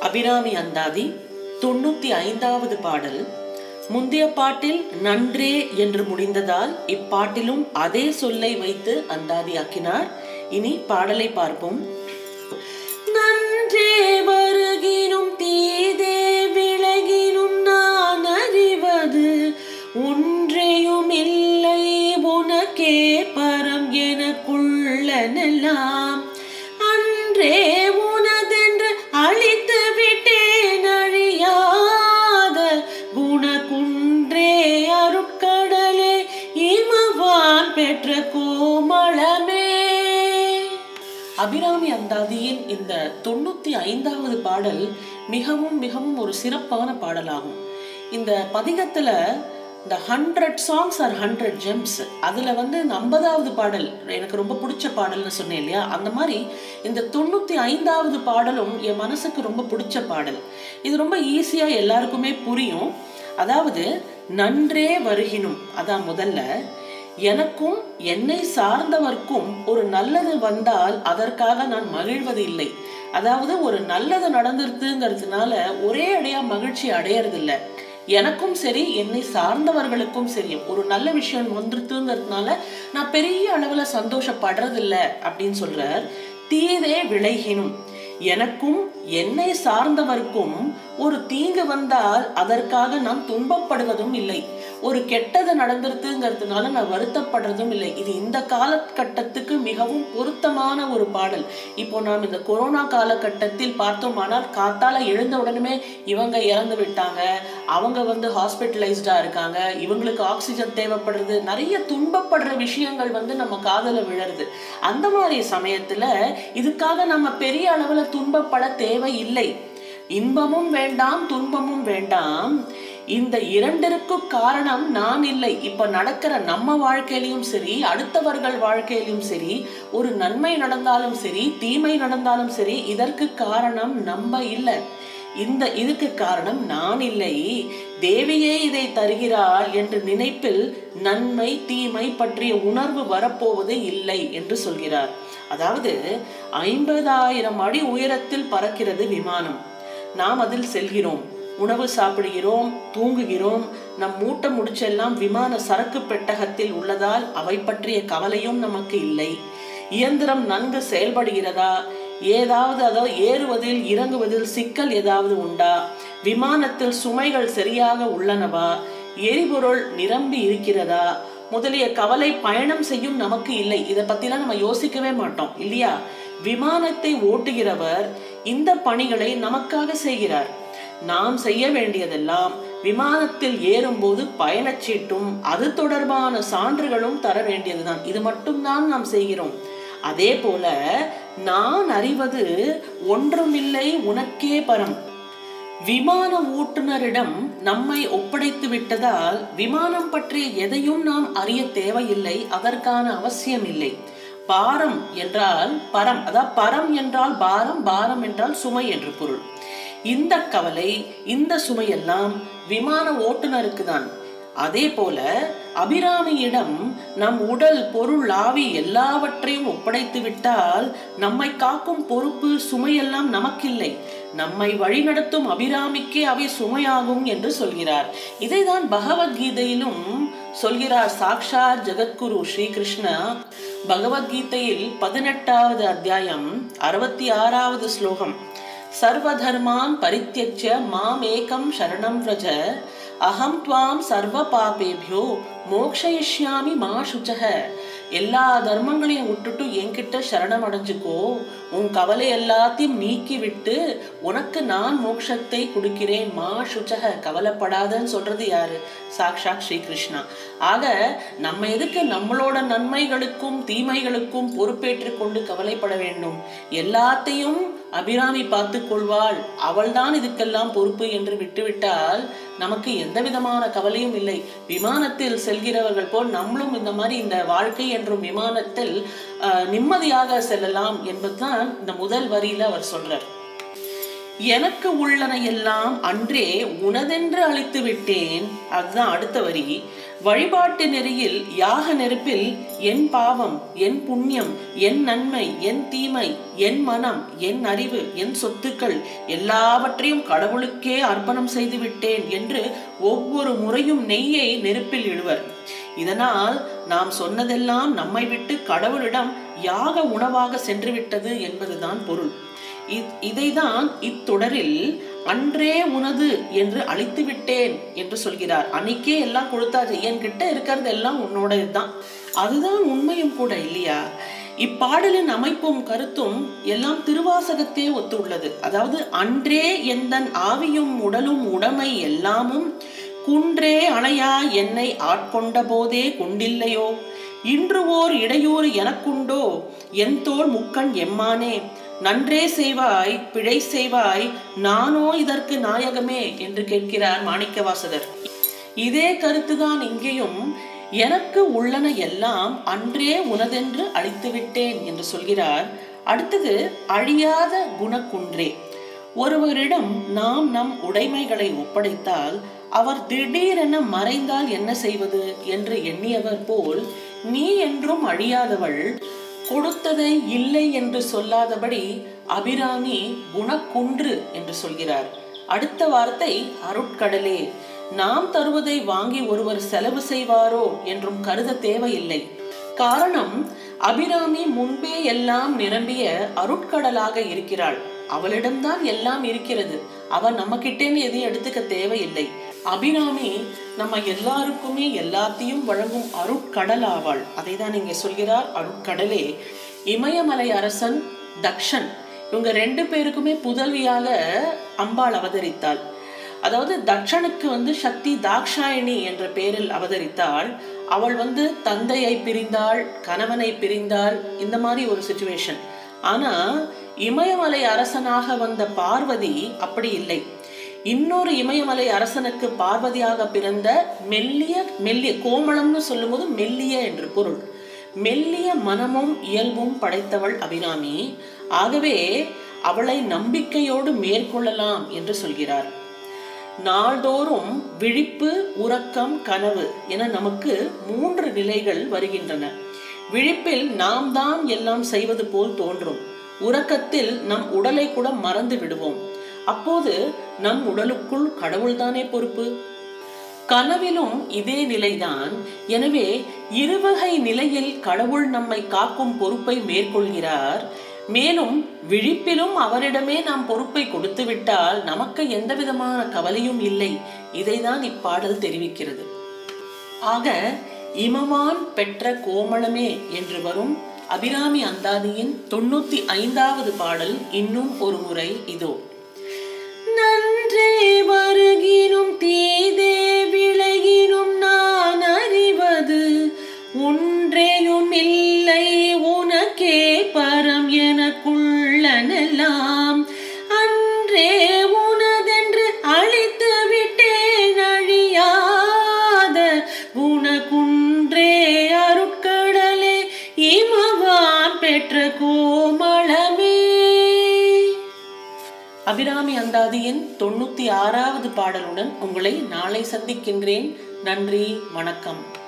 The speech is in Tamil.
அபிராமி அந்தாதி தொண்ணூத்தி ஐந்தாவது பாடல். முந்தைய பாட்டில் நன்றே என்று முடிந்ததால் இப்பாட்டிலும் அதே சொல்லை வைத்து அந்தாதி ஆக்கினார். இனி பாடலை பார்ப்போம். அபிராமி அந்தாதியின் இந்த தொண்ணூத்தி ஐந்தாவது பாடல் மிகவும் மிகவும் ஒரு சிறப்பான பாடலாகும். இந்த பதிகத்துல இந்த hundred songs or hundred gems அதில் வந்து இந்த ஐம்பதாவது பாடல் எனக்கு ரொம்ப பிடிச்ச பாடல்னு சொன்னேன் இல்லையா? அந்த மாதிரி இந்த தொண்ணூற்றி ஐந்தாவது பாடலும் என் மனசுக்கு ரொம்ப பிடிச்ச பாடல். இது ரொம்ப ஈஸியாக எல்லாருக்குமே புரியும். அதாவது நன்றே வருகினும் அதான் முதல்ல. எனக்கும் என்னை சார்ந்தவர்க்கும் ஒரு நல்லது வந்தால் அதற்காக நான் மகிழ்வது இல்லை அதாவது ஒரு நல்லது நடந்துருதுங்கிறதுனால ஒரே அடையா மகிழ்ச்சி அடையறதில்ல. எனக்கும் சரி என்னை சார்ந்தவர்களுக்கும் சரி ஒரு நல்ல விஷயம் வந்துருதுங்கிறதுனால நான் பெரிய அளவுல சந்தோஷப்படுறதில்ல அப்படின்னு சொல்றார். தீதே விளைகினும். எனக்கும் என்னை சார்ந்தவர்க்கும் ஒரு தீங்கு வந்தால் அதற்காக நான் துன்பப்படுவதும் இல்லை. ஒரு கெட்டது நடந்துருதுங்கிறதுனால நான் வருத்தப்படுறதும் இல்லை. இது இந்த காலகட்டத்துக்கு மிகவும் பொருத்தமான ஒரு பாடல். இப்போ நாம் இந்த கொரோனா காலகட்டத்தில் பார்த்தோமானால் காத்தால எழுந்த உடனே இவங்க இறந்து விட்டாங்க. அவங்க வந்து ஹாஸ்பிட்டலைஸ்டா இருக்காங்க. இவங்களுக்கு ஆக்சிஜன் தேவைப்படுறது. நிறைய துன்பப்படுற விஷயங்கள் வந்து நம்ம காதல விழருது அந்த மாதிரி சமயத்துல இதுக்காக நம்ம பெரிய அளவுல துன்பப்பட தேவையில்லை. இன்பமும் வேண்டாம் துன்பமும் வேண்டாம். இந்த இரண்டிற்கும் காரணம் நான் இல்லை. இப்ப நடக்கிற நம்ம வாழ்க்கையிலும் சரி அடுத்தவர்கள் வாழ்க்கையிலும் சரி ஒரு நன்மை நடந்தாலும் சரி தீமை நடந்தாலும் சரி இதற்கு காரணம் நம்ம இல்லை. இந்த இதுக்கு காரணம் நான் இல்லை. தேவியே இதை தருகிறாள் என்று நினைப்பில் நன்மை தீமை பற்றிய உணர்வு வரப்போவது இல்லை என்று சொல்கிறார். அதாவது ஐம்பதாயிரம் அடி உயரத்தில் பறக்கிறது விமானம். நாம் அதில் செல்கிறோம். உணவு சாப்பிடுகிறோம் தூங்குகிறோம் நம் மூட்டை முடிச்செல்லாம் விமான சரக்கு பெட்டகத்தில் உள்ளதால் அவை பற்றிய கவலையும் நமக்கு இல்லை. இயந்திரம் நன்கு செயல்படுகிறதா? ஏதாவது அதோ ஏறுவதில் இறங்குவதில் சிக்கல் ஏதாவது உண்டா? விமானத்தில் சுமைகள் சரியாக உள்ளனவா? எரிபொருள் நிரம்பி இருக்கிறதா? முதலிய கவலை பயணம் செய்யும் நமக்கு இல்லை. இதை பத்திலாம் நம்ம யோசிக்கவே மாட்டோம் இல்லையா? விமானத்தை ஓட்டுகிறவர் இந்த பணிகளை நமக்காக செய்கிறார். நாம் செய்ய வேண்டியதெல்லாம் விமானத்தில் ஏறும்போது பயணச்சீட்டும் அது தொடர்பான சான்றுகளும் தர வேண்டியதுதான். இது மட்டும்தான் நாம் செய்கிறோம். அதே போல நான் அறிவது ஒன்றுமில்லை உனக்கே பரம். விமான ஓட்டுநரிடம் நம்மை ஒப்படைத்து விட்டதால் விமானம் பற்றிய எதையும் நாம் அறிய தேவையில்லை அதற்கான அவசியம் இல்லை பாரம் என்றால் பரம் அதாவது பரம் என்றால் பாரம் பாரம் என்றால் சுமை என்று பொருள். இந்த கவலை இந்த சுமையெல்லாம் விமான ஓட்டுநருக்கு தான் அதே போல அபிராமியிடம் நம் உடல் பொருள் ஆவி எல்லாவற்றையும் ஒப்படைத்து விட்டால் நம்மை காக்கும் பொறுப்பு சுமையெல்லாம் நமக்கில்லை. நம்மை வழிநடத்தும் அபிராமிக்கே அவை சுமையாகும் என்று சொல்கிறார். இதைதான் பகவத்கீதையிலும் சொல்கிறார் சாக்ஷாத் ஜெகத்குரு ஸ்ரீகிருஷ்ணா. பகவத்கீதையில் பதினெட்டாவது அத்தியாயம் அறுபத்தி ஆறாவது ஸ்லோகம். சர்வதர்மான் பரித்தியஜ மாமேகம் சரணம் விரஜ. அகம் துவாம் சர்வ பாபேபியோ மோக்ஷயிஷ்யாமி மா சுச்சக எல்லா தர்மங்களையும் விட்டுட்டு என்கிட்ட சரணம் அடைஞ்சுக்கோ. உன் கவலை எல்லாத்தையும் நீக்கிவிட்டு உனக்கு நான் மோட்சத்தை கொடுக்கிறேன். மா சுச்சக கவலைப்படாதன்னு சொல்றது யாரு? சாக்ஷாத் ஸ்ரீகிருஷ்ணா. ஆக நம்ம எதுக்கு நம்மளோட நன்மைகளுக்கும் தீமைகளுக்கும் பொறுப்பேற்று கொண்டு கவலைப்பட வேண்டும்? எல்லாத்தையும் அபிராமி பார்த்து கொள்வாள். அவள்தான் இதுக்கெல்லாம் பொறுப்பு என்று விட்டுவிட்டால் நமக்கு எந்த விதமான கவலையும் இல்லை. விமானத்தில் செல்கிறவர்கள் போல் நம்மளும் இந்த மாதிரி இந்த வாழ்க்கை என்றும் விமானத்தில் நிம்மதியாக செல்லலாம் என்பதுதான் இந்த முதல் வரியில அவர் சொல்றார் எனக்கு உள்ளன எல்லாம் அன்றே உனதென்று அழித்து விட்டேன். அதுதான் அடுத்த வரி. வழிபாட்டு நெறியில் யாக நெருப்பில் என் பாவம் என் புண்ணியம் என் நன்மை என் தீமை என் மனம் என் அறிவு என் சொத்துக்கள் எல்லாவற்றையும் கடவுளுக்கே அர்ப்பணம் செய்து விட்டேன் என்று ஒவ்வொரு முறையும் நெய்யை நெருப்பில் இடுவர். இதனால் நாம் சொன்னதெல்லாம் நம்மை விட்டு கடவுளிடம் யாக உணவாக சென்று விட்டது என்பதுதான் பொருள். இதைதான் இத்தொடரில் அன்றே உனது என்று அழித்து விட்டேன் என்று சொல்கிறார். அன்னைக்கே எல்லாம் கொடுத்தாரு. என்கிட்ட இருக்கிறது எல்லாம் உன்னோட தான் அதுதான் உண்மையும் கூட இல்லையா? இப்பாடலின் அமைப்பும் கருத்தும் எல்லாம் திருவாசகத்தே ஒத்து உள்ளது அதாவது அன்றே எந்தன் ஆவியும் உடலும் உடமை எல்லாமும் குன்றே அணையா என்னை ஆட்கொண்ட போதே கொண்டில்லையோ? இன்று ஓர் இடையூறு எனக்குண்டோ? என் தோல் முக்கண் எம்மானே? நன்றே செய்வாய் பிழை செய்வாய் நானோ இதற்கு நாயகமே என்று கேட்கிறார் மாணிக்கவாசகர். இதே கருத்துதான் இங்கேயும். எனக்கு உள்ளன எல்லாம் அன்றே உனதென்று அழித்து விட்டேன் என்று சொல்கிறார். அடுத்தது அழியாத குணக்குன்றே. ஒருவரிடம் நாம் நம் உடைமைகளை ஒப்படைத்தால் அவர் திடீரென மறைந்தால் என்ன செய்வது என்று எண்ணியவர் போல் நீ என்றும் அழியாதவள் கொடுத்ததை இல்லை என்று சொல்லாதபடி அபிராமி குணக்குன்று என்று சொல்கிறார். அடுத்த வார்த்தை அருட்கடலே நாம் தருவதை வாங்கி ஒருவர் செலவு செய்வாரோ என்றும் கருத தேவையில்லை. காரணம் அபிராமி முன்பே எல்லாம் நிரம்பிய அருட்கடலாக இருக்கிறாள். அவளிடம்தான் எல்லாம் இருக்கிறது. அவ நம்ம கிட்டேன்னு எதையும் எடுத்துக்க தேவையில்லை. அபிராமி நம்ம எல்லாருக்குமே எல்லாத்தையும் வழங்கும் அருட்கடல் ஆவாள் அதை தான் இங்கே சொல்கிறார் அருட்கடலே. இமயமலை அரசன் தக்ஷன். இவங்க ரெண்டு பேருக்குமே புதல்வியாக அம்பாள் அவதரித்தாள். அதாவது தக்ஷனுக்கு வந்து சக்தி தாக்ஷாயணி என்ற பெயரில் அவதரித்தாள். அவள் வந்து தந்தையை பிரிந்தாள் கணவனை பிரிந்தாள். இந்த மாதிரி ஒரு சுச்சுவேஷன் ஆனா இமயமலை அரசனாக வந்த பார்வதி அப்படி இல்லை. இன்னொரு இமயமலை அரசனுக்கு பார்வதியாக பிறந்த மெல்லிய மெல்லிய கோமளம்னு சொல்லும்போது மெல்லிய என்று பொருள். மெல்லிய மனமும் இயல்பும் படைத்தவள் அபிராமி. ஆகவே அவளை நம்பிக்கையோடு மேற்கொள்ளலாம் என்று சொல்கிறார். நாள்தோறும் விழிப்பு உறக்கம் கனவு என நமக்கு மூன்று நிலைகள் வருகின்றன. விழிப்பில் நாம் தான் எல்லாம் செய்வது போல் தோன்றும். உறக்கத்தில் நம் உடலை கூட மறந்து விடுவோம். அப்போது நம் உடலுக்குள் கடவுள்தானே பொறுப்பு? கனவிலும் இதே நிலைதான். எனவே இருவகை நிலையில் கடவுள் நம்மை காக்கும் பொறுப்பை மேற்கொள்கிறார். மேலும் விழிப்பிலும் அவரிடமே நாம் பொறுப்பை கொடுத்து விட்டால் நமக்கு எந்தவிதமான கவலையும் இல்லை. இதைதான் இப்பாடல் தெரிவிக்கிறது. ஆக இமவான் பெற்ற கோமளமே என்று வரும் அபிராமி அந்தாதியின் தொண்ணூத்தி ஐந்தாவது பாடல் இன்னும் ஒரு முறை இதோ. நன்றே வருகினும் தீதே விலகினும் நான் அறிவது ஒன்றேயும் இல்லை உனக்கே பரம் எனக்குள்ளனெல்லாம். பெற்ற கோமளமே. அபிராமி அந்தாதியின் தொண்ணூத்தி ஆறாவது பாடலுடன் உங்களை நாளை சந்திக்கின்றேன். நன்றி வணக்கம்.